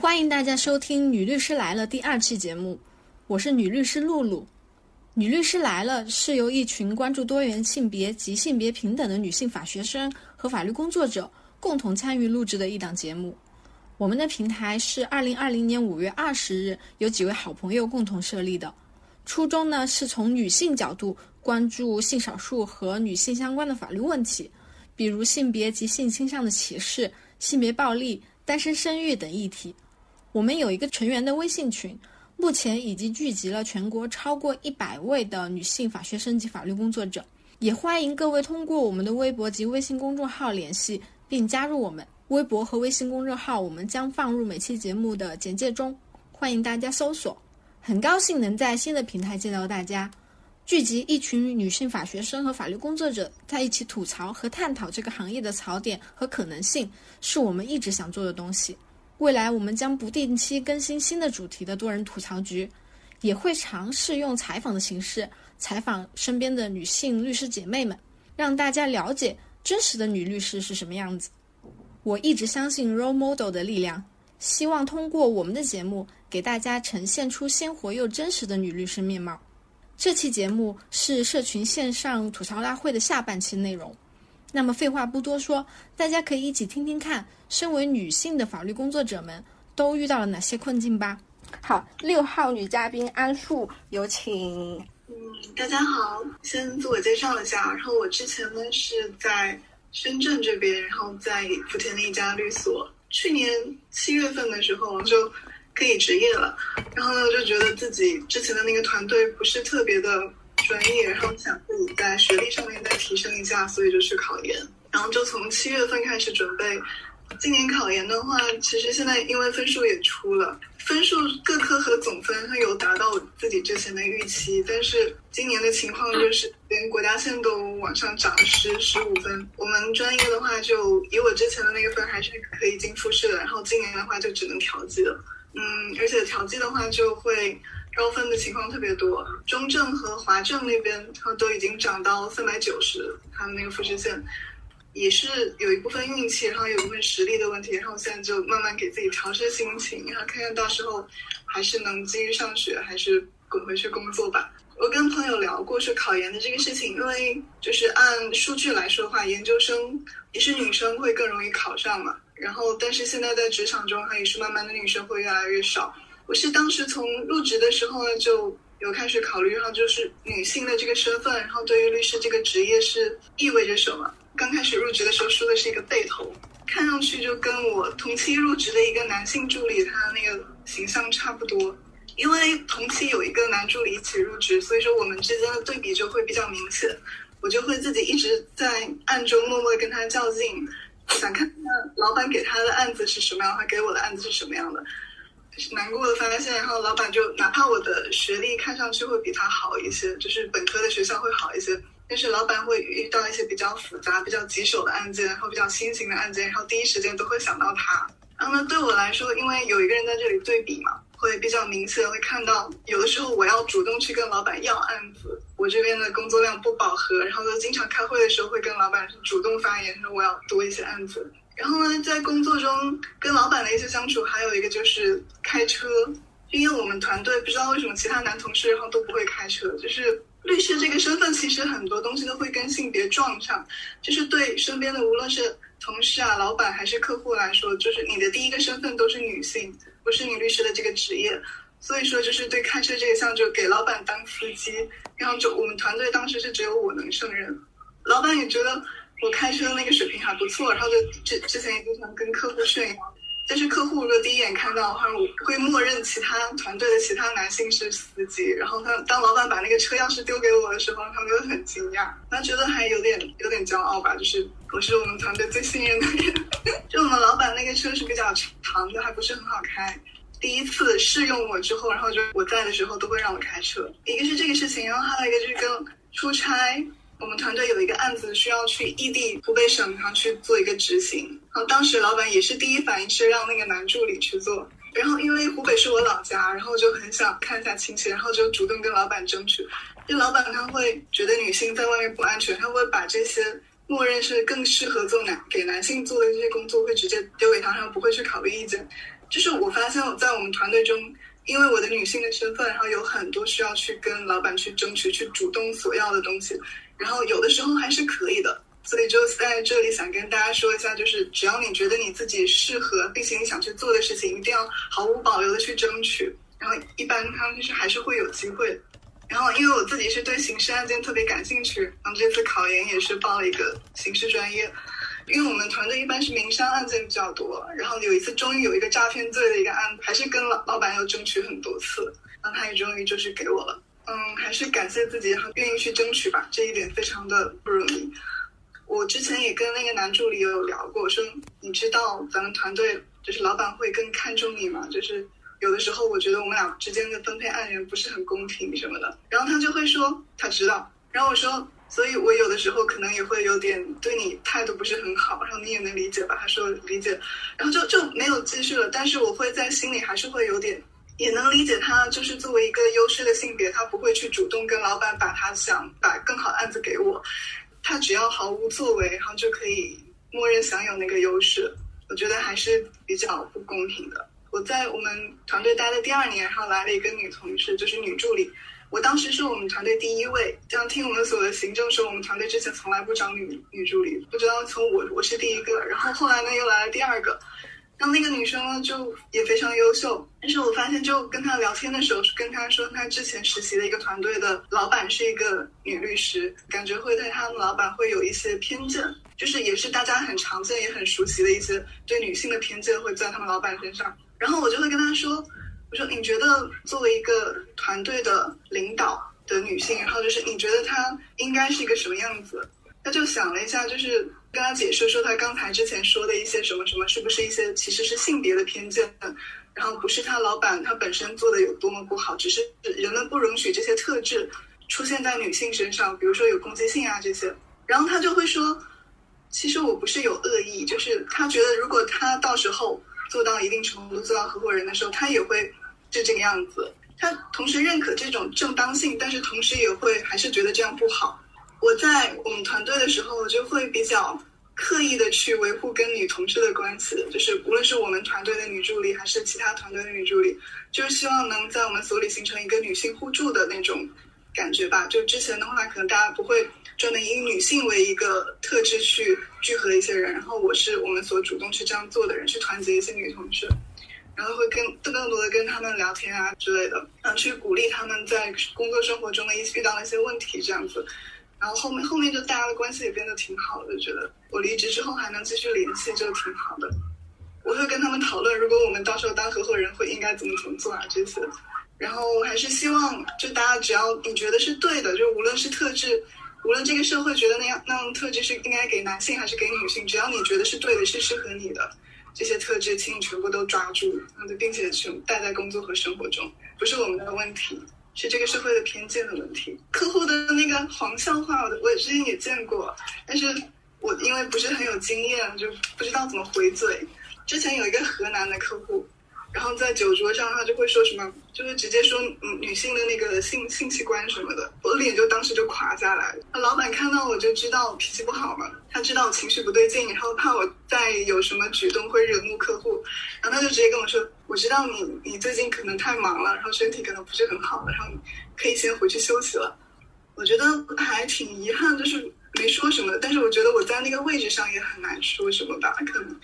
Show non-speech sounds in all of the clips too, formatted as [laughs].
欢迎大家收听《女律师来了》第二期节目，我是女律师露露。《女律师来了》是由一群关注多元性别及性别平等的女性法学生和法律工作者共同参与录制的一档节目。我们的平台是二零二零年五月二十日由几位好朋友共同设立的，初衷呢是从女性角度关注性少数和女性相关的法律问题，比如性别及性倾向的歧视、性别暴力、单身生育等议题。我们有一个成员的微信群，目前已经聚集了全国超过一百位的女性法学生及法律工作者，也欢迎各位通过我们的微博及微信公众号联系并加入我们。微博和微信公众号，我们将放入每期节目的简介中，欢迎大家搜索。很高兴能在新的平台见到大家，聚集一群女性法学生和法律工作者在一起吐槽和探讨这个行业的槽点和可能性，是我们一直想做的东西。未来我们将不定期更新新的主题的多人吐槽局，也会尝试用采访的形式采访身边的女性律师姐妹们，让大家了解真实的女律师是什么样子。我一直相信 role model 的力量，希望通过我们的节目给大家呈现出鲜活又真实的女律师面貌。这期节目是社群线上吐槽大会的下半期内容。那么废话不多说，大家可以一起听听看，身为女性的法律工作者们都遇到了哪些困境吧。好，六号女嘉宾安树，有请。嗯，大家好，先自我介绍一下，然后我之前呢是在。深圳这边，然后在福田的一家律所，去年七月份的时候就可以执业了。然后呢，就觉得自己之前的那个团队不是特别的专业，然后想自己在学历上面再提升一下，所以就去考研。然后就从七月份开始准备。今年考研的话，其实现在因为分数也出了，分数各科和总分它有达到自己之前的预期，但是今年的情况就是连国家线都往上涨十十五分。我们专业的话，就以我之前的那个分还是可以进复试的，然后今年的话就只能调剂了。嗯，而且调剂的话就会高分的情况特别多，中正和华政那边它都已经涨到三百九十，他们那个复试线。也是有一部分运气，然后有一部分实力的问题，然后现在就慢慢给自己调试心情，然后看看到时候还是能继续上学，还是滚回去工作吧。我跟朋友聊过说考研的这个事情，因为就是按数据来说的话，研究生也是女生会更容易考上嘛。然后但是现在在职场中，它也是慢慢的女生会越来越少。我是当时从入职的时候呢，就有开始考虑，然后就是女性的这个身份，然后对于律师这个职业是意味着什么。刚开始入职的时候梳的是一个背头，看上去就跟我同期入职的一个男性助理他那个形象差不多。因为同期有一个男助理一起入职，所以说我们之间的对比就会比较明显。我就会自己一直在暗中默默跟他较劲，想看看老板给他的案子是什么样，他给我的案子是什么样的。难过的发现，然后老板就哪怕我的学历看上去会比他好一些，就是本科的学校会好一些。但是老板会遇到一些比较复杂、比较棘手的案件，然后比较新型的案件，然后第一时间都会想到他。然后呢，对我来说，因为有一个人在这里对比嘛，会比较明显，会看到有的时候我要主动去跟老板要案子，我这边的工作量不饱和，然后就经常开会的时候会跟老板主动发言，说我要多一些案子。然后呢，在工作中跟老板的一些相处，还有一个就是开车，因为我们团队不知道为什么其他男同事然后都不会开车，就是。律师这个身份，其实很多东西都会跟性别撞上，就是对身边的无论是同事啊、老板还是客户来说，就是你的第一个身份都是女性，不是你律师的这个职业。所以说，就是对开车这一项，就给老板当司机，然后就我们团队当时是只有我能胜任，老板也觉得我开车那个水平还不错，然后就之之前也经常跟客户炫耀。但是客户如果第一眼看到的话，我会默认其他团队的其他男性是司机。然后他当老板把那个车钥匙丢给我的时候，他们就很惊讶，他觉得还有点有点骄傲吧，就是我是我们团队最信任的人。[laughs] 就我们老板那个车是比较长的，还不是很好开。第一次试用我之后，然后就我在的时候都会让我开车。一个是这个事情，然后还有一个就是跟出差。我们团队有一个案子需要去异地湖北省，然后去做一个执行。然后当时老板也是第一反应是让那个男助理去做。然后因为湖北是我老家，然后就很想看一下亲戚，然后就主动跟老板争取。就老板他会觉得女性在外面不安全，他会把这些默认是更适合做男给男性做的这些工作，会直接丢给他，然后不会去考虑意见。就是我发现我，在我们团队中，因为我的女性的身份，然后有很多需要去跟老板去争取、去主动索要的东西，然后有的时候还是可以的。所以就在这里想跟大家说一下，就是只要你觉得你自己适合，并且你想去做的事情，一定要毫无保留的去争取。然后一般他们就是还是会有机会。然后因为我自己是对刑事案件特别感兴趣，然后这次考研也是报了一个刑事专业。因为我们团队一般是民商案件比较多，然后有一次终于有一个诈骗罪的一个案，还是跟老老板要争取很多次，然后他也终于就是给我了。嗯，还是感谢自己，然后愿意去争取吧，这一点非常的不容易。我之前也跟那个男助理有聊过，说你知道咱们团队就是老板会更看重你吗？就是有的时候我觉得我们俩之间的分配案源不是很公平什么的，然后他就会说他知道，然后我说。所以，我有的时候可能也会有点对你态度不是很好，然后你也能理解吧？他说理解，然后就就没有继续了。但是我会在心里还是会有点，也能理解他，就是作为一个优势的性别，他不会去主动跟老板把他想把更好的案子给我，他只要毫无作为，然后就可以默认享有那个优势。我觉得还是比较不公平的。我在我们团队待的第二年，然后来了一个女同事，就是女助理。我当时是我们团队第一位，这样听我们所的行政说，我们团队之前从来不找女女助理，不知道从我我是第一个，然后后来呢又来了第二个，然后那个女生呢就也非常优秀，但是我发现就跟她聊天的时候，跟她说她之前实习的一个团队的老板是一个女律师，感觉会对他们老板会有一些偏见，就是也是大家很常见也很熟悉的一些对女性的偏见会在他们老板身上，然后我就会跟她说。我说，你觉得作为一个团队的领导的女性，然后就是你觉得她应该是一个什么样子？他就想了一下，就是跟他解释说，他刚才之前说的一些什么什么，是不是一些其实是性别的偏见？然后不是他老板他本身做的有多么不好，只是人们不容许这些特质出现在女性身上，比如说有攻击性啊这些。然后他就会说，其实我不是有恶意，就是他觉得如果他到时候做到一定程度，做到合伙人的时候，他也会。是这个样子，他同时认可这种正当性，但是同时也会还是觉得这样不好。我在我们团队的时候，我就会比较刻意的去维护跟女同事的关系，就是无论是我们团队的女助理，还是其他团队的女助理，就是希望能在我们所里形成一个女性互助的那种感觉吧。就之前的话，可能大家不会专门以女性为一个特质去聚合一些人，然后我是我们所主动去这样做的人，去团结一些女同事。然后会跟更更多的跟他们聊天啊之类的，嗯，去鼓励他们在工作生活中的一些遇到的一些问题这样子，然后后面后面就大家的关系也变得挺好的，觉得我离职之后还能继续联系就挺好的。我会跟他们讨论，如果我们到时候当合伙人会应该怎么怎么做啊这些。然后我还是希望就大家只要你觉得是对的，就无论是特质，无论这个社会觉得那样那样特质是应该给男性还是给女性，只要你觉得是对的，是适合你的。这些特质，请你全部都抓住，并且全带在工作和生活中，不是我们的问题，是这个社会的偏见的问题。客户的那个黄笑话，我我之前也见过，但是我因为不是很有经验，就不知道怎么回嘴。之前有一个河南的客户。然后在酒桌上，他就会说什么，就是直接说嗯女性的那个性性器官什么的，我脸就当时就垮下来了。老板看到我就知道我脾气不好嘛，他知道我情绪不对劲，然后怕我再有什么举动会惹怒客户，然后他就直接跟我说，我知道你你最近可能太忙了，然后身体可能不是很好，然后可以先回去休息了。我觉得还挺遗憾，就是没说什么，但是我觉得我在那个位置上也很难说什么吧，可能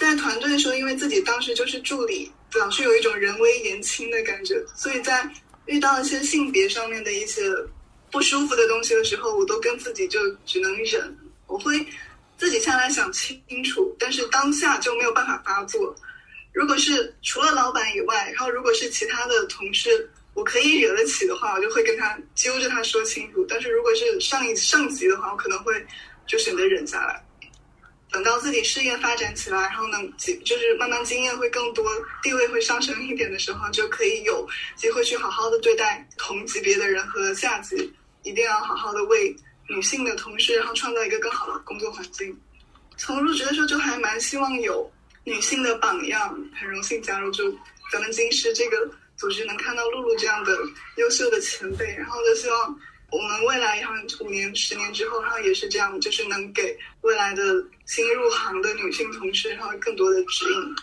在团队的时候，因为自己当时就是助理。老是有一种人微言轻的感觉，所以在遇到一些性别上面的一些不舒服的东西的时候，我都跟自己就只能忍。我会自己下来想清楚，但是当下就没有办法发作。如果是除了老板以外，然后如果是其他的同事，我可以惹得起的话，我就会跟他揪着他说清楚。但是如果是上一上级的话，我可能会就选择忍下来。等到自己事业发展起来，然后呢，就是慢慢经验会更多，地位会上升一点的时候，就可以有机会去好好的对待同级别的人和下级，一定要好好的为女性的同事，然后创造一个更好的工作环境。从入职的时候就还蛮希望有女性的榜样，很荣幸加入就咱们金师这个组织，能看到露露这样的优秀的前辈，然后就希望我们未来然后五年、十年之后，然后也是这样，就是能给未来的新入行的女性同事，然后更多的指引。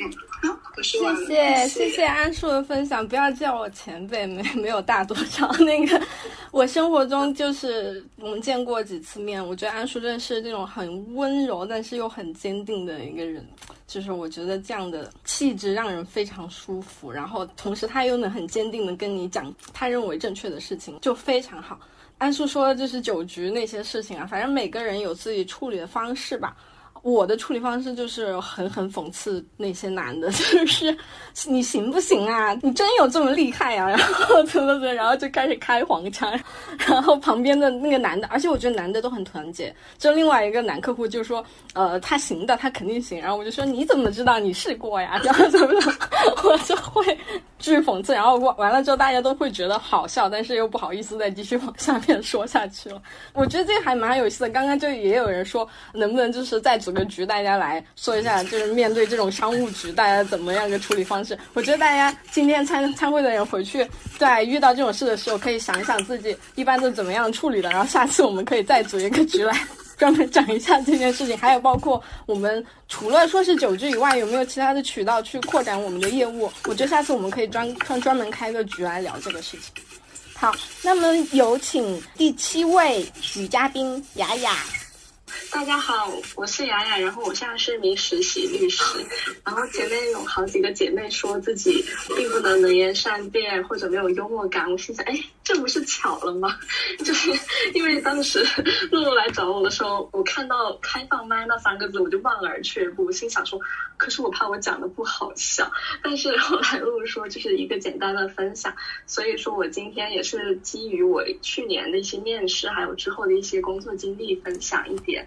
嗯，我是谢谢谢谢安叔的分享，不要叫我前辈，没没有大多少。[laughs] 那个，我生活中就是我们见过几次面，我觉得安叔真的是那种很温柔，但是又很坚定的一个人。就是我觉得这样的气质让人非常舒服，然后同时他又能很坚定的跟你讲他认为正确的事情，就非常好。安叔说的就是酒局那些事情啊，反正每个人有自己处理的方式吧。我的处理方式就是狠狠讽刺那些男的，[laughs] 就是你行不行啊？你真有这么厉害啊？[laughs] 然后怎么怎么，然后就开始开黄腔，[laughs] 然后旁边的那个男的，而且我觉得男的都很团结。就另外一个男客户就说，呃，他行的，他肯定行。然后我就说，你怎么知道？你试过呀？然后怎么怎么，我就会继续讽刺。然后完完了之后，大家都会觉得好笑，但是又不好意思再继续往下面说下去了。我觉得这个还蛮有意思的。刚刚就也有人说，能不能就是再。组个局，大家来说一下，就是面对这种商务局，大家怎么样一个处理方式？我觉得大家今天参参会的人回去，在遇到这种事的时候，可以想一想自己一般都怎么样处理的，然后下次我们可以再组一个局来专门讲一下这件事情。还有包括我们除了说是酒局以外，有没有其他的渠道去扩展我们的业务？我觉得下次我们可以专专专门开个局来聊这个事情。好，那么有请第七位女嘉宾雅雅。大家好，我是雅雅，然后我现在是一名实习律师。然后前面有好几个姐妹说自己并不能能言善辩或者没有幽默感，我心想，哎，这不是巧了吗？[laughs] 就是因为当时露露来找我的时候，我看到“开放麦”那三个字，我就望而却步，心想说，可是我怕我讲的不好笑。但是后来露露说，就是一个简单的分享，所以说我今天也是基于我去年的一些面试，还有之后的一些工作经历，分享一点。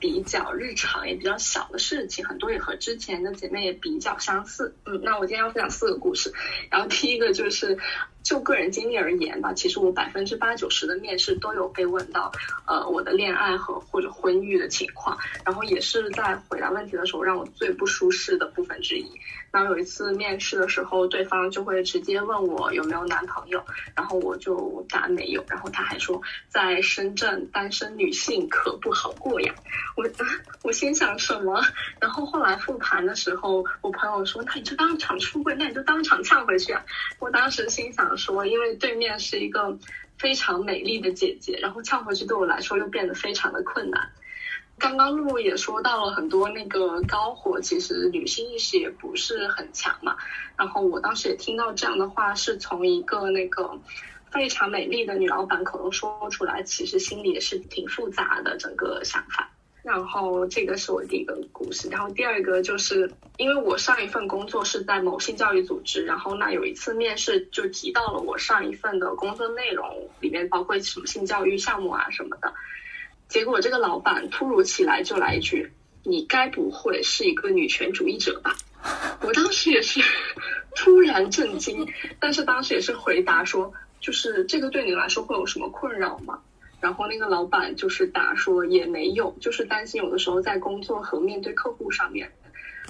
比较日常也比较小的事情，很多也和之前的姐妹也比较相似。嗯，那我今天要分享四个故事，然后第一个就是。就个人经历而言吧，其实我百分之八九十的面试都有被问到，呃，我的恋爱和或者婚育的情况，然后也是在回答问题的时候让我最不舒适的部分之一。那有一次面试的时候，对方就会直接问我有没有男朋友，然后我就答没有，然后他还说在深圳单身女性可不好过呀。我我心想什么？然后后来复盘的时候，我朋友说那你就当场出柜，那你就当场呛回去啊。我当时心想。说，因为对面是一个非常美丽的姐姐，然后呛回去对我来说又变得非常的困难。刚刚露露也说到了很多那个高火，其实女性意识也不是很强嘛。然后我当时也听到这样的话，是从一个那个非常美丽的女老板口中说出来，其实心里也是挺复杂的整个想法。然后这个是我第一个故事，然后第二个就是因为我上一份工作是在某性教育组织，然后那有一次面试就提到了我上一份的工作内容里面包括什么性教育项目啊什么的，结果这个老板突如其来就来一句：“你该不会是一个女权主义者吧？” [laughs] 我当时也是突然震惊，但是当时也是回答说：“就是这个对你来说会有什么困扰吗？”然后那个老板就是答说也没有，就是担心有的时候在工作和面对客户上面，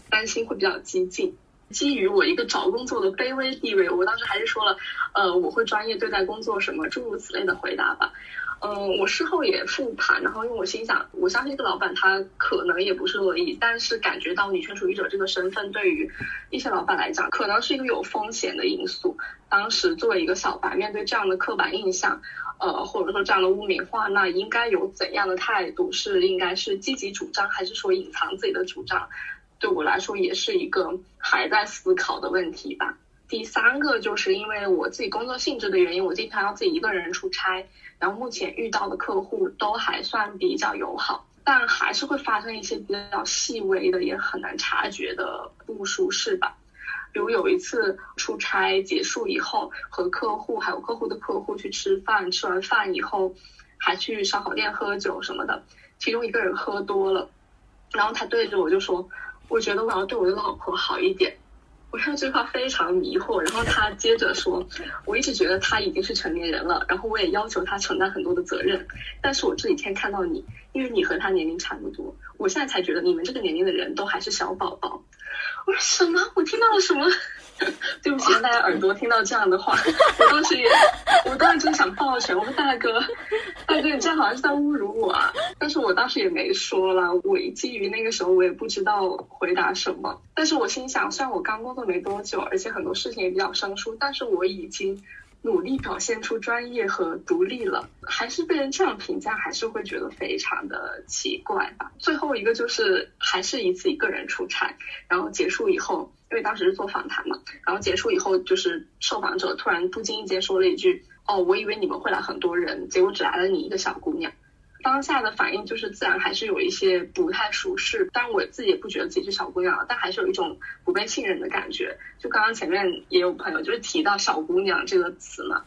担心会比较激进。基于我一个找工作的卑微地位，我当时还是说了，呃，我会专业对待工作什么诸如此类的回答吧。嗯，我事后也复盘，然后因为我心想，我相信这个老板他可能也不是恶意，但是感觉到女权主义者这个身份对于一些老板来讲，可能是一个有风险的因素。当时作为一个小白，面对这样的刻板印象。呃，或者说这样的污名化，那应该有怎样的态度？是应该是积极主张，还是说隐藏自己的主张？对我来说，也是一个还在思考的问题吧。第三个就是因为我自己工作性质的原因，我经常要自己一个人出差，然后目前遇到的客户都还算比较友好，但还是会发生一些比较细微的，也很难察觉的不舒适吧。比如有一次出差结束以后，和客户还有客户的客户去吃饭，吃完饭以后还去烧烤店喝酒什么的。其中一个人喝多了，然后他对着我就说：“我觉得我要对我的老婆好一点。”我看到这句话非常迷惑。然后他接着说：“我一直觉得他已经是成年人了，然后我也要求他承担很多的责任。但是我这几天看到你，因为你和他年龄差不多，我现在才觉得你们这个年龄的人都还是小宝宝。”我说什么？我听到了什么？[laughs] 对不起，让大家耳朵听到这样的话，我当时也，我当时就想抱拳，我说大哥，大哥，你这样好像是在侮辱我啊！但是我当时也没说了，我基于那个时候我也不知道回答什么。但是我心想，虽然我刚工作没多久，而且很多事情也比较生疏，但是我已经。努力表现出专业和独立了，还是被人这样评价，还是会觉得非常的奇怪吧。最后一个就是还是一次一个人出差，然后结束以后，因为当时是做访谈嘛，然后结束以后就是受访者突然不经意间说了一句：“哦，我以为你们会来很多人，结果只来了你一个小姑娘。”当下的反应就是自然还是有一些不太舒适，但我自己也不觉得自己是小姑娘，但还是有一种不被信任的感觉。就刚刚前面也有朋友就是提到“小姑娘”这个词嘛，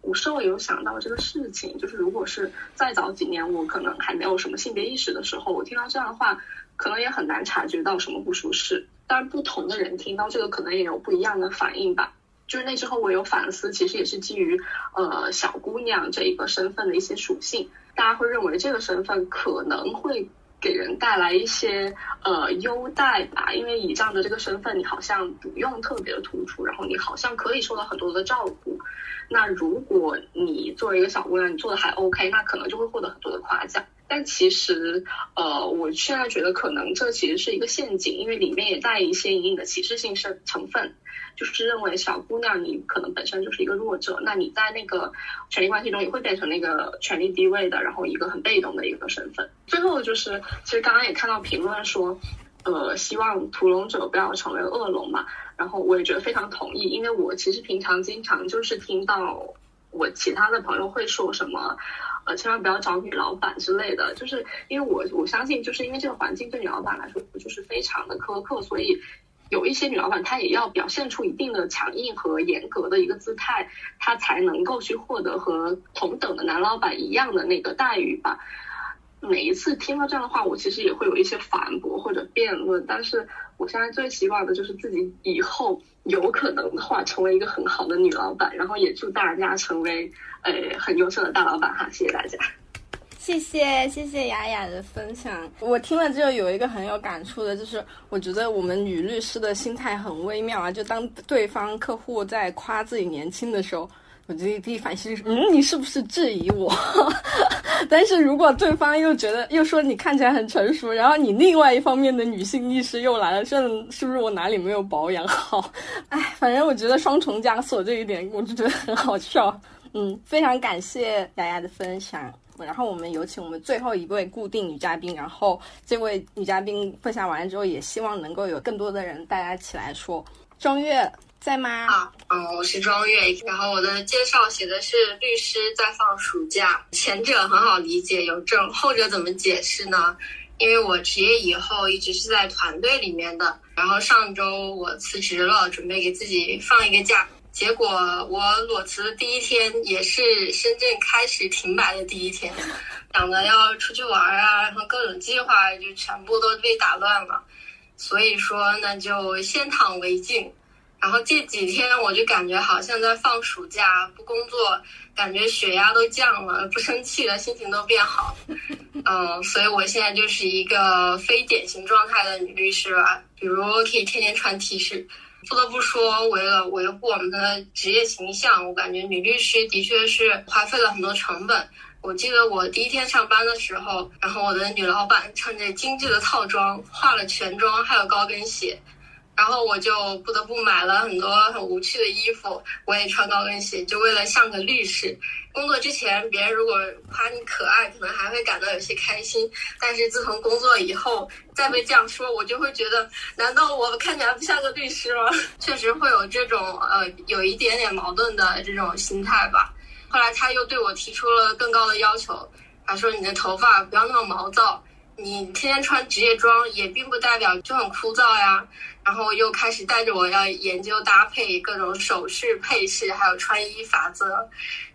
我稍微有想到这个事情，就是如果是再早几年，我可能还没有什么性别意识的时候，我听到这样的话，可能也很难察觉到什么不舒适。当然，不同的人听到这个可能也有不一样的反应吧。就是那之后我有反思，其实也是基于呃小姑娘这一个身份的一些属性。大家会认为这个身份可能会给人带来一些呃优待吧，因为以这样的这个身份，你好像不用特别的突出，然后你好像可以受到很多的照顾。那如果你作为一个小姑娘，你做的还 OK，那可能就会获得很多的夸奖。但其实呃，我现在觉得可能这其实是一个陷阱，因为里面也带一些隐隐的歧视性成成分。就是认为小姑娘你可能本身就是一个弱者，那你在那个权力关系中也会变成那个权力低位的，然后一个很被动的一个身份。最后就是，其实刚刚也看到评论说，呃，希望屠龙者不要成为恶龙嘛，然后我也觉得非常同意，因为我其实平常经常就是听到我其他的朋友会说什么，呃，千万不要找女老板之类的，就是因为我我相信，就是因为这个环境对女老板来说就是非常的苛刻，所以。有一些女老板，她也要表现出一定的强硬和严格的一个姿态，她才能够去获得和同等的男老板一样的那个待遇吧。每一次听到这样的话，我其实也会有一些反驳或者辩论，但是我现在最希望的就是自己以后有可能的话，成为一个很好的女老板，然后也祝大家成为呃很优秀的大老板哈，谢谢大家。谢谢谢谢雅雅的分享，我听了之后有一个很有感触的，就是我觉得我们女律师的心态很微妙啊。就当对方客户在夸自己年轻的时候，我第一第一反应是，嗯，你是不是质疑我？[laughs] 但是如果对方又觉得又说你看起来很成熟，然后你另外一方面的女性意识又来了，这是不是我哪里没有保养好？[laughs] 哎，反正我觉得双重枷锁这一点，我就觉得很好笑。嗯，非常感谢雅雅的分享。然后我们有请我们最后一位固定女嘉宾，然后这位女嘉宾分享完了之后，也希望能够有更多的人大家起来说。庄月在吗？啊，嗯，我是庄月。然后我的介绍写的是律师在放暑假，前者很好理解有证，后者怎么解释呢？因为我职业以后一直是在团队里面的，然后上周我辞职了，准备给自己放一个假。结果我裸辞的第一天，也是深圳开始停摆的第一天，想着要出去玩啊，然后各种计划就全部都被打乱了。所以说，那就先躺为敬。然后这几天我就感觉好像在放暑假，不工作，感觉血压都降了，不生气了，心情都变好。嗯，所以我现在就是一个非典型状态的女律师吧，比如可以天天穿 T 恤。不得不说，为了维护我们的职业形象，我感觉女律师的确是花费了很多成本。我记得我第一天上班的时候，然后我的女老板穿着精致的套装，化了全妆，还有高跟鞋。然后我就不得不买了很多很无趣的衣服，我也穿高跟鞋，就为了像个律师。工作之前，别人如果夸你可爱，可能还会感到有些开心。但是自从工作以后，再被这样说，我就会觉得，难道我看起来不像个律师吗？[laughs] 确实会有这种呃，有一点点矛盾的这种心态吧。后来他又对我提出了更高的要求，他说你的头发不要那么毛躁，你天天穿职业装也并不代表就很枯燥呀。然后又开始带着我要研究搭配各种首饰配饰，还有穿衣法则。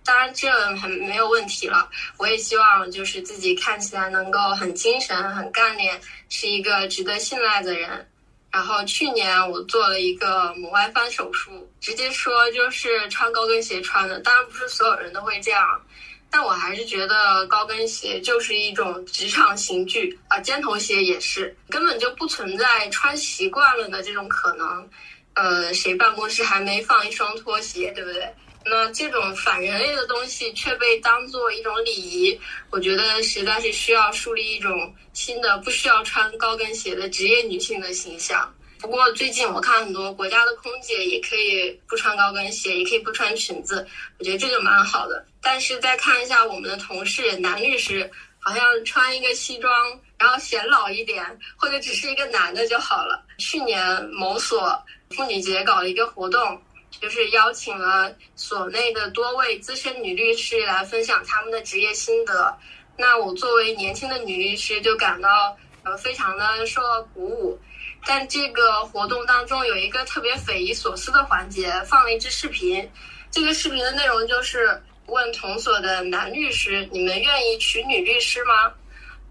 当然这很没有问题了。我也希望就是自己看起来能够很精神、很干练，是一个值得信赖的人。然后去年我做了一个母外翻手术，直接说就是穿高跟鞋穿的。当然不是所有人都会这样。但我还是觉得高跟鞋就是一种职场刑具啊，尖头鞋也是，根本就不存在穿习惯了的这种可能。呃，谁办公室还没放一双拖鞋，对不对？那这种反人类的东西却被当做一种礼仪，我觉得实在是需要树立一种新的不需要穿高跟鞋的职业女性的形象。不过最近我看很多国家的空姐也可以不穿高跟鞋，也可以不穿裙子，我觉得这个蛮好的。但是再看一下我们的同事男律师，好像穿一个西装，然后显老一点，或者只是一个男的就好了。去年某所妇女节搞了一个活动。就是邀请了所内的多位资深女律师来分享他们的职业心得。那我作为年轻的女律师，就感到呃非常的受到鼓舞。但这个活动当中有一个特别匪夷所思的环节，放了一支视频。这个视频的内容就是问同所的男律师：“你们愿意娶女律师吗？”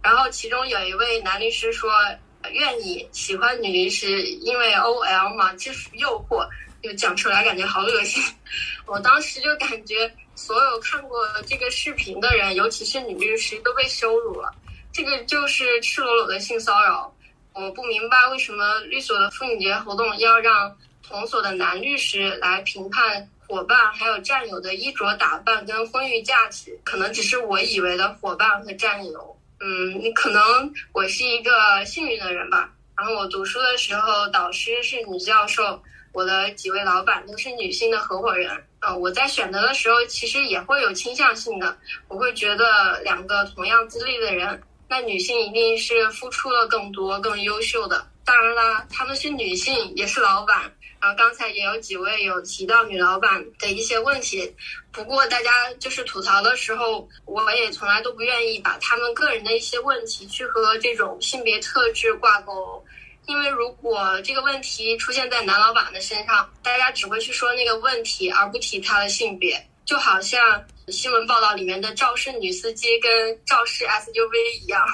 然后其中有一位男律师说：“愿意，喜欢女律师，因为 OL 嘛，这是诱惑。”就讲出来感觉好恶心，我当时就感觉所有看过这个视频的人，尤其是女律师都被羞辱了，这个就是赤裸裸的性骚扰。我不明白为什么律所的妇女节活动要让同所的男律师来评判伙伴还有战友的衣着打扮跟婚育价值，可能只是我以为的伙伴和战友。嗯，你可能我是一个幸运的人吧。然后我读书的时候，导师是女教授。我的几位老板都是女性的合伙人，呃，我在选择的时候其实也会有倾向性的，我会觉得两个同样资历的人，那女性一定是付出了更多、更优秀的。当然啦，她们是女性，也是老板。然后刚才也有几位有提到女老板的一些问题，不过大家就是吐槽的时候，我也从来都不愿意把他们个人的一些问题去和这种性别特质挂钩。因为如果这个问题出现在男老板的身上，大家只会去说那个问题，而不提他的性别，就好像新闻报道里面的肇事女司机跟肇事 SUV 一样。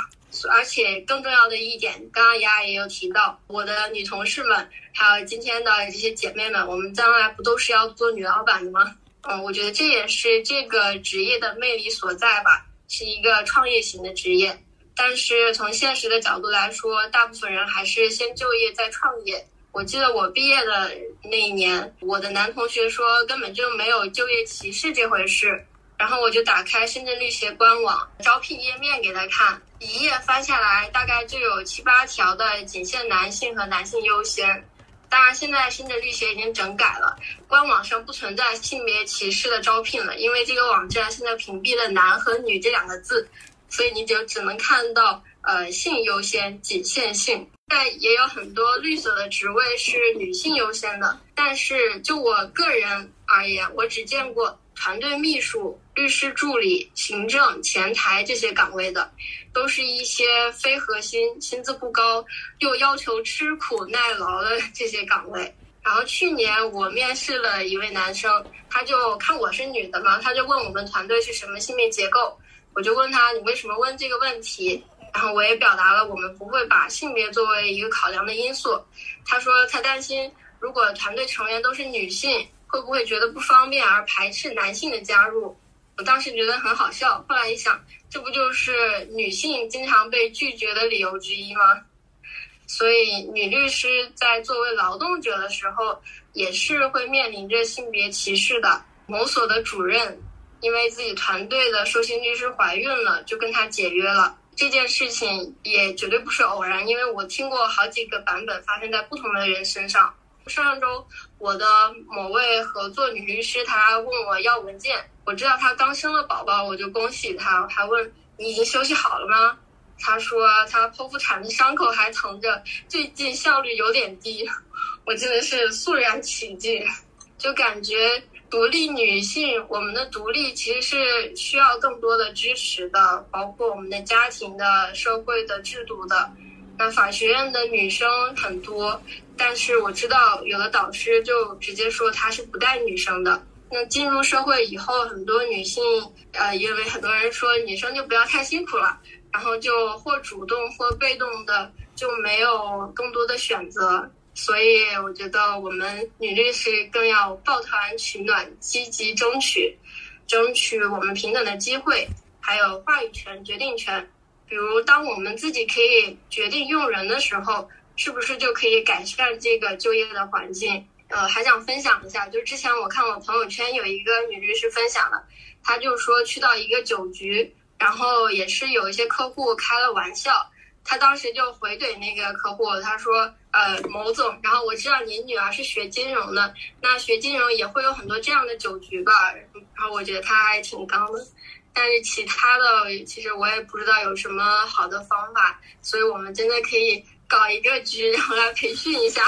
而且更重要的一点，刚刚雅雅也有提到，我的女同事们，还有今天的这些姐妹们，我们将来不都是要做女老板的吗？嗯，我觉得这也是这个职业的魅力所在吧，是一个创业型的职业。但是从现实的角度来说，大部分人还是先就业再创业。我记得我毕业的那一年，我的男同学说根本就没有就业歧视这回事。然后我就打开深圳律协官网招聘页面给他看，一页翻下来大概就有七八条的仅限男性和男性优先。当然，现在深圳律协已经整改了，官网上不存在性别歧视的招聘了，因为这个网站现在屏蔽了“男”和“女”这两个字。所以你就只能看到，呃，性优先，仅限性。但也有很多律所的职位是女性优先的。但是就我个人而言，我只见过团队秘书、律师助理、行政、前台这些岗位的，都是一些非核心、薪资不高又要求吃苦耐劳的 [laughs] 这些岗位。然后去年我面试了一位男生，他就看我是女的嘛，他就问我们团队是什么性别结构。我就问他，你为什么问这个问题？然后我也表达了我们不会把性别作为一个考量的因素。他说他担心，如果团队成员都是女性，会不会觉得不方便而排斥男性的加入？我当时觉得很好笑，后来一想，这不就是女性经常被拒绝的理由之一吗？所以女律师在作为劳动者的时候，也是会面临着性别歧视的。某所的主任。因为自己团队的受薪律师怀孕了，就跟他解约了。这件事情也绝对不是偶然，因为我听过好几个版本发生在不同的人身。上上周，我的某位合作女律师她问我要文件，我知道她刚生了宝宝，我就恭喜她，还问你已经休息好了吗？她说她剖腹产的伤口还疼着，最近效率有点低。我真的是肃然起敬，就感觉。独立女性，我们的独立其实是需要更多的支持的，包括我们的家庭的、社会的制度的。那法学院的女生很多，但是我知道有的导师就直接说他是不带女生的。那进入社会以后，很多女性，呃，因为很多人说女生就不要太辛苦了，然后就或主动或被动的就没有更多的选择。所以我觉得我们女律师更要抱团取暖，积极争取，争取我们平等的机会，还有话语权、决定权。比如，当我们自己可以决定用人的时候，是不是就可以改善这个就业的环境？呃，还想分享一下，就之前我看我朋友圈有一个女律师分享的，她就说去到一个酒局，然后也是有一些客户开了玩笑，她当时就回怼那个客户，她说，呃，某总，然后我知道您女儿是学金融的，那学金融也会有很多这样的酒局吧，然后我觉得她还挺刚的，但是其他的其实我也不知道有什么好的方法，所以我们真的可以搞一个局，然后来培训一下。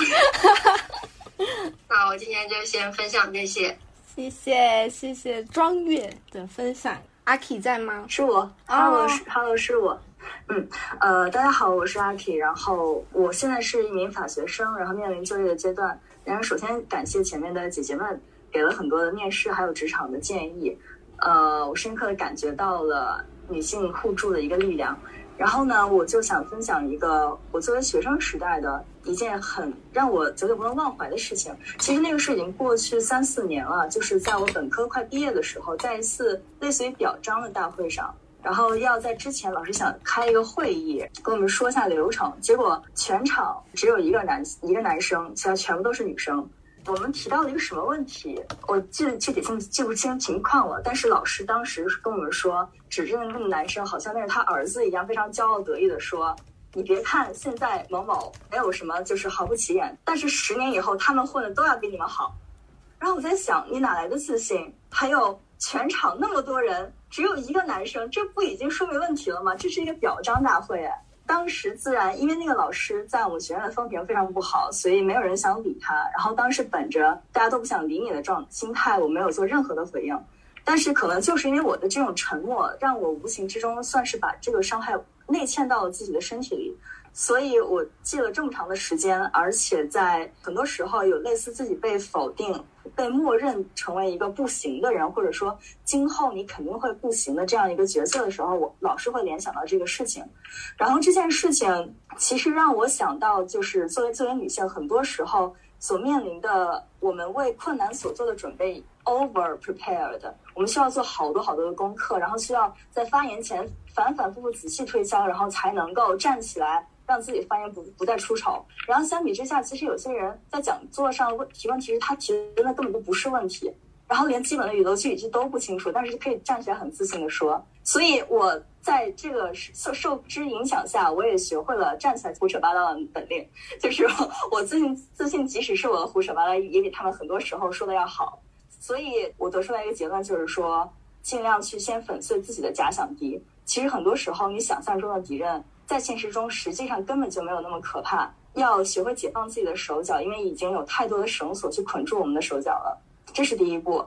[laughs] 那我今天就先分享这些，谢谢谢谢庄月的分享。阿 K 在吗？是我，Hello 是 Hello 是我，嗯呃大家好，我是阿 K，然后我现在是一名法学生，然后面临就业的阶段。然后首先感谢前面的姐姐们给了很多的面试还有职场的建议，呃我深刻的感觉到了女性互助的一个力量。然后呢，我就想分享一个我作为学生时代的一件很让我久久不能忘怀的事情。其实那个事已经过去三四年了，就是在我本科快毕业的时候，在一次类似于表彰的大会上，然后要在之前老师想开一个会议，跟我们说一下流程，结果全场只有一个男一个男生，其他全部都是女生。我们提到了一个什么问题？我记得具体记记不清情况了。但是老师当时跟我们说，指着那个男生，好像那是他儿子一样，非常骄傲得意的说：“你别看现在某某没有什么，就是毫不起眼，但是十年以后他们混的都要比你们好。”然后我在想，你哪来的自信？还有全场那么多人，只有一个男生，这不已经说明问题了吗？这是一个表彰大会哎。当时自然，因为那个老师在我们学院的风评非常不好，所以没有人想理他。然后当时本着大家都不想理你的状心态，我没有做任何的回应。但是可能就是因为我的这种沉默，让我无形之中算是把这个伤害内嵌到了自己的身体里。所以我记了这么长的时间，而且在很多时候有类似自己被否定。被默认成为一个不行的人，或者说今后你肯定会不行的这样一个角色的时候，我老是会联想到这个事情。然后这件事情其实让我想到，就是作为作为女性，很多时候所面临的，我们为困难所做的准备 over prepared，我们需要做好多好多的功课，然后需要在发言前反反复复仔细推敲，然后才能够站起来。让自己发言不不再出丑，然后相比之下，其实有些人在讲座上问提问，其实他提的那根本就不是问题，然后连基本的语逻句语句都不清楚，但是可以站起来很自信的说。所以我在这个受受之影响下，我也学会了站起来胡扯八道的本领，就是我自信自信，即使是我胡扯八道，也比他们很多时候说的要好。所以我得出来一个结论，就是说，尽量去先粉碎自己的假想敌。其实很多时候，你想象中的敌人。在现实中，实际上根本就没有那么可怕。要学会解放自己的手脚，因为已经有太多的绳索去捆住我们的手脚了。这是第一步。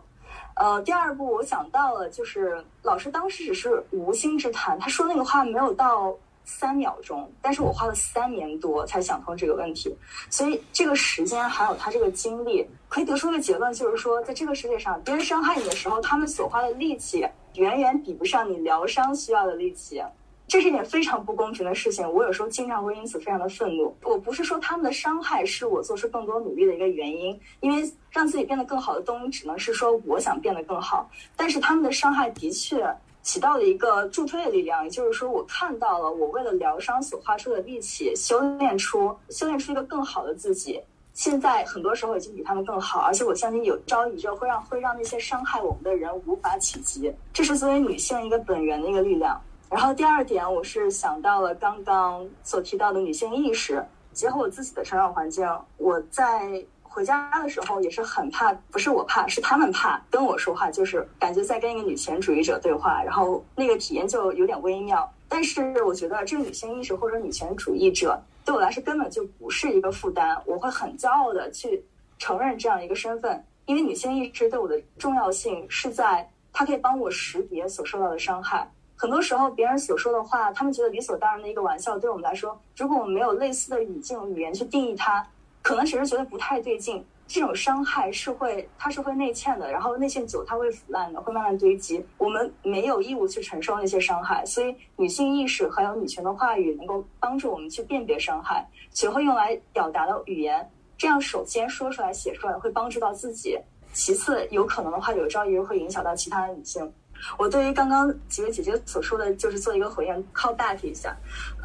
呃，第二步，我想到了，就是老师当时只是无心之谈，他说那个话没有到三秒钟，但是我花了三年多才想通这个问题。所以这个时间还有他这个经历，可以得出一个结论，就是说，在这个世界上，别人伤害你的时候，他们所花的力气远远比不上你疗伤需要的力气。这是一件非常不公平的事情，我有时候经常会因此非常的愤怒。我不是说他们的伤害是我做出更多努力的一个原因，因为让自己变得更好的东西，只能是说我想变得更好。但是他们的伤害的确起到了一个助推的力量，也就是说，我看到了我为了疗伤所花出的力气，修炼出修炼出一个更好的自己。现在很多时候已经比他们更好，而且我相信有朝一日会让会让那些伤害我们的人无法企及。这是作为女性一个本源的一个力量。然后第二点，我是想到了刚刚所提到的女性意识，结合我自己的成长环境，我在回家的时候也是很怕，不是我怕，是他们怕跟我说话，就是感觉在跟一个女权主义者对话，然后那个体验就有点微妙。但是我觉得这个女性意识或者女权主义者对我来说根本就不是一个负担，我会很骄傲的去承认这样一个身份，因为女性意识对我的重要性是在它可以帮我识别所受到的伤害。很多时候，别人所说的话，他们觉得理所当然的一个玩笑，对我们来说，如果我们没有类似的语境、语言去定义它，可能只是觉得不太对劲。这种伤害是会，它是会内嵌的，然后内嵌久，它会腐烂的，会慢慢堆积。我们没有义务去承受那些伤害，所以女性意识还有女权的话语，能够帮助我们去辨别伤害，学会用来表达的语言。这样，首先说出来、写出来，会帮助到自己；其次，有可能的话，有朝一日会影响到其他的女性。我对于刚刚几位姐姐所说的就是做一个回应，call back 一下。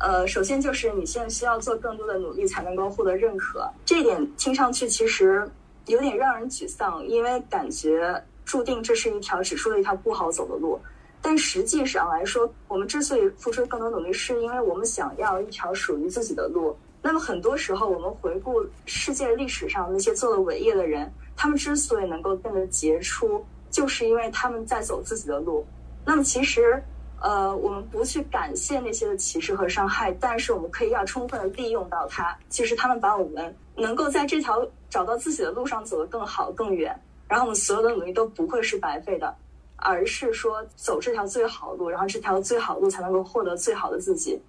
呃，首先就是女性需要做更多的努力才能够获得认可，这一点听上去其实有点让人沮丧，因为感觉注定这是一条指出了一条不好走的路。但实际上来说，我们之所以付出更多努力，是因为我们想要一条属于自己的路。那么很多时候，我们回顾世界历史上那些做了伟业的人，他们之所以能够变得杰出，就是因为他们在走自己的路。那么其实，呃，我们不去感谢那些的歧视和伤害，但是我们可以要充分的利用到它。其实他们把我们能够在这条找到自己的路上走得更好、更远，然后我们所有的努力都不会是白费的。而是说走这条最好的路，然后这条最好的路才能够获得最好的自己。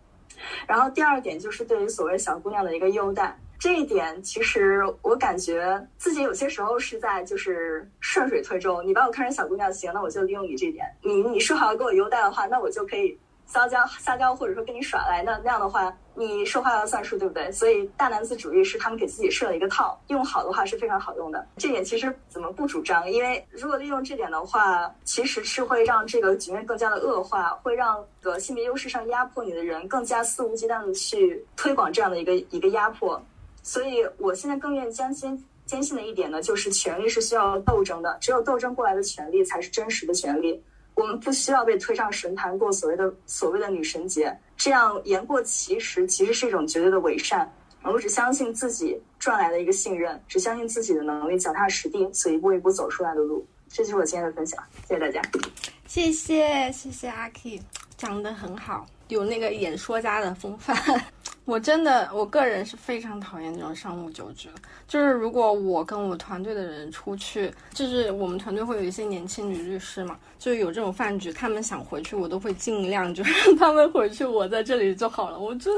然后第二点就是对于所谓小姑娘的一个优待，这一点其实我感觉自己有些时候是在就是顺水推舟。你把我看成小姑娘，行，那我就利用你这点。你你说好要给我优待的话，那我就可以。撒娇撒娇，或者说跟你耍赖，那那样的话，你说话要算数，对不对？所以大男子主义是他们给自己设了一个套，用好的话是非常好用的。这点其实怎么不主张？因为如果利用这点的话，其实是会让这个局面更加的恶化，会让个性别优势上压迫你的人更加肆无忌惮的去推广这样的一个一个压迫。所以我现在更愿意坚信坚信的一点呢，就是权力是需要斗争的，只有斗争过来的权利才是真实的权利。我们不需要被推上神坛过所谓的所谓的女神节，这样言过其实，其实是一种绝对的伪善。我只相信自己赚来的一个信任，只相信自己的能力，脚踏实地，所一步一步走出来的路。这就是我今天的分享，谢谢大家。谢谢谢谢阿 K，讲得很好，有那个演说家的风范。我真的，我个人是非常讨厌那种商务酒局。就是如果我跟我团队的人出去，就是我们团队会有一些年轻女律师嘛，就有这种饭局，他们想回去，我都会尽量就 [laughs] 让他们回去，我在这里就好了。我觉得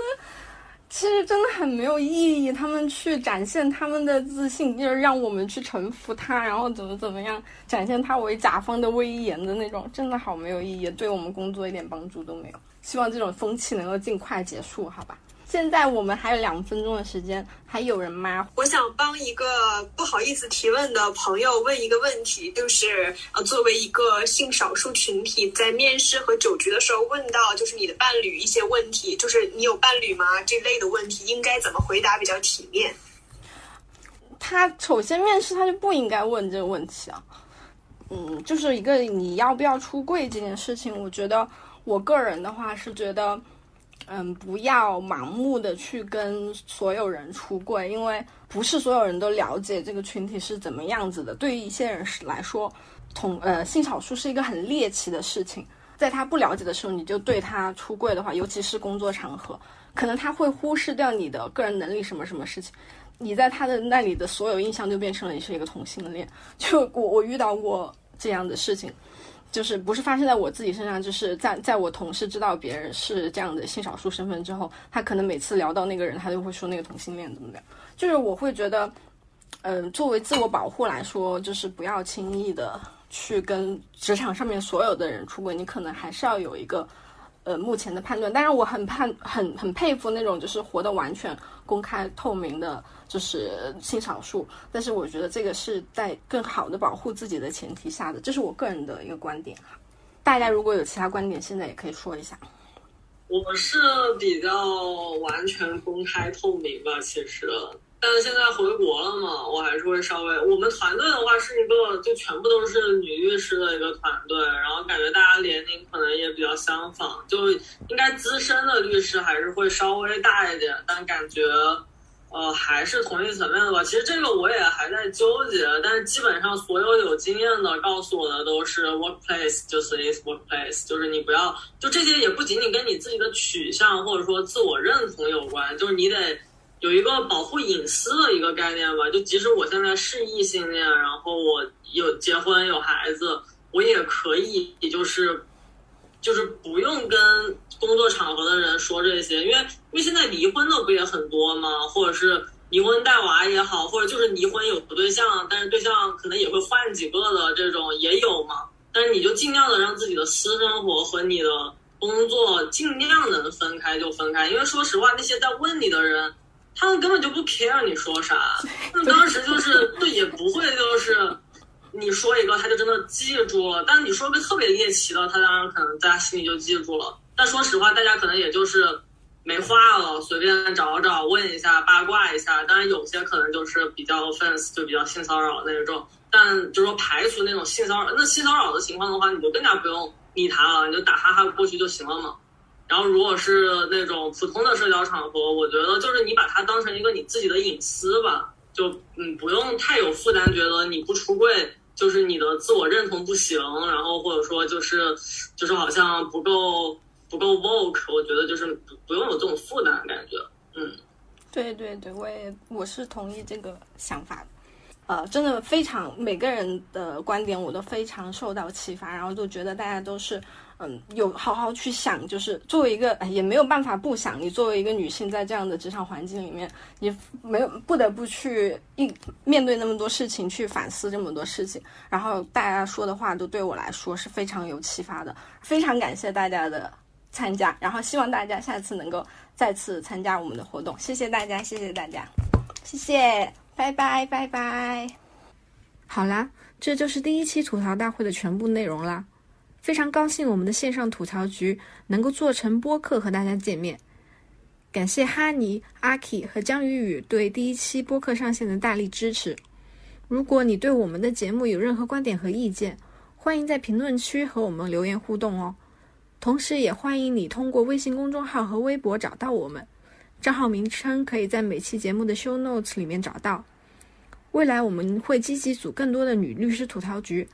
其实真的很没有意义，他们去展现他们的自信，就是让我们去臣服他，然后怎么怎么样，展现他为甲方的威严的那种，真的好没有意义，对我们工作一点帮助都没有。希望这种风气能够尽快结束，好吧？现在我们还有两分钟的时间，还有人吗？我想帮一个不好意思提问的朋友问一个问题，就是呃，作为一个性少数群体，在面试和酒局的时候问到就是你的伴侣一些问题，就是你有伴侣吗这类的问题，应该怎么回答比较体面？他首先面试他就不应该问这个问题啊，嗯，就是一个你要不要出柜这件事情，我觉得我个人的话是觉得。嗯，不要盲目的去跟所有人出柜，因为不是所有人都了解这个群体是怎么样子的。对于一些人来说，同呃性少数是一个很猎奇的事情，在他不了解的时候，你就对他出柜的话，尤其是工作场合，可能他会忽视掉你的个人能力，什么什么事情，你在他的那里的所有印象就变成了你是一个同性恋。就我我遇到过这样的事情。就是不是发生在我自己身上，就是在在我同事知道别人是这样的性少数身份之后，他可能每次聊到那个人，他就会说那个同性恋怎么样。就是我会觉得，嗯，作为自我保护来说，就是不要轻易的去跟职场上面所有的人出轨，你可能还是要有一个。呃，目前的判断，当然我很判很很佩服那种就是活得完全公开透明的，就是性少数。但是我觉得这个是在更好的保护自己的前提下的，这是我个人的一个观点哈。大家如果有其他观点，现在也可以说一下。我是比较完全公开透明吧，其实。但是现在回国了嘛，我还是会稍微。我们团队的话是一个就全部都是女律师的一个团队，然后感觉大家年龄可能也比较相仿，就应该资深的律师还是会稍微大一点，但感觉呃还是同一层面的吧。其实这个我也还在纠结，但是基本上所有有经验的告诉我的都是 workplace 就是 is workplace，就是你不要就这些也不仅仅跟你自己的取向或者说自我认同有关，就是你得。有一个保护隐私的一个概念吧，就即使我现在是异性恋，然后我有结婚有孩子，我也可以，也就是，就是不用跟工作场合的人说这些，因为因为现在离婚的不也很多吗？或者是离婚带娃也好，或者就是离婚有对象，但是对象可能也会换几个的这种也有嘛。但是你就尽量的让自己的私生活和你的工作尽量能分开就分开，因为说实话，那些在问你的人。他们根本就不 care 你说啥，[laughs] 他们当时就是就也不会就是你说一个他就真的记住了，但是你说个特别猎奇的，他当然可能大家心里就记住了。但说实话，大家可能也就是没话了，随便找找问一下八卦一下。当然有些可能就是比较 offense，就比较性骚扰那种。但就是说排除那种性骚扰，那性骚扰的情况的话，你就更加不用理他了，你就打哈哈过去就行了嘛。然后如果是那种普通的社交场合，我觉得就是你把它当成一个你自己的隐私吧，就嗯不用太有负担，觉得你不出柜就是你的自我认同不行，然后或者说就是就是好像不够不够 vogue，我觉得就是不不用有这种负担感觉，嗯，对对对，我也我是同意这个想法的。呃，真的非常每个人的观点我都非常受到启发，然后就觉得大家都是，嗯，有好好去想，就是作为一个也没有办法不想，你作为一个女性在这样的职场环境里面，你没有不得不去一面对那么多事情，去反思这么多事情，然后大家说的话都对我来说是非常有启发的，非常感谢大家的参加，然后希望大家下次能够再次参加我们的活动，谢谢大家，谢谢大家，谢谢。拜拜拜拜，好啦，这就是第一期吐槽大会的全部内容啦。非常高兴我们的线上吐槽局能够做成播客和大家见面。感谢哈尼、阿 K 和江雨雨对第一期播客上线的大力支持。如果你对我们的节目有任何观点和意见，欢迎在评论区和我们留言互动哦。同时，也欢迎你通过微信公众号和微博找到我们。账号名称可以在每期节目的 show notes 里面找到。未来我们会积极组更多的女律师吐槽局，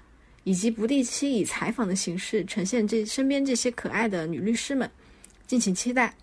以及不定期以采访的形式呈现这身边这些可爱的女律师们，敬请期待。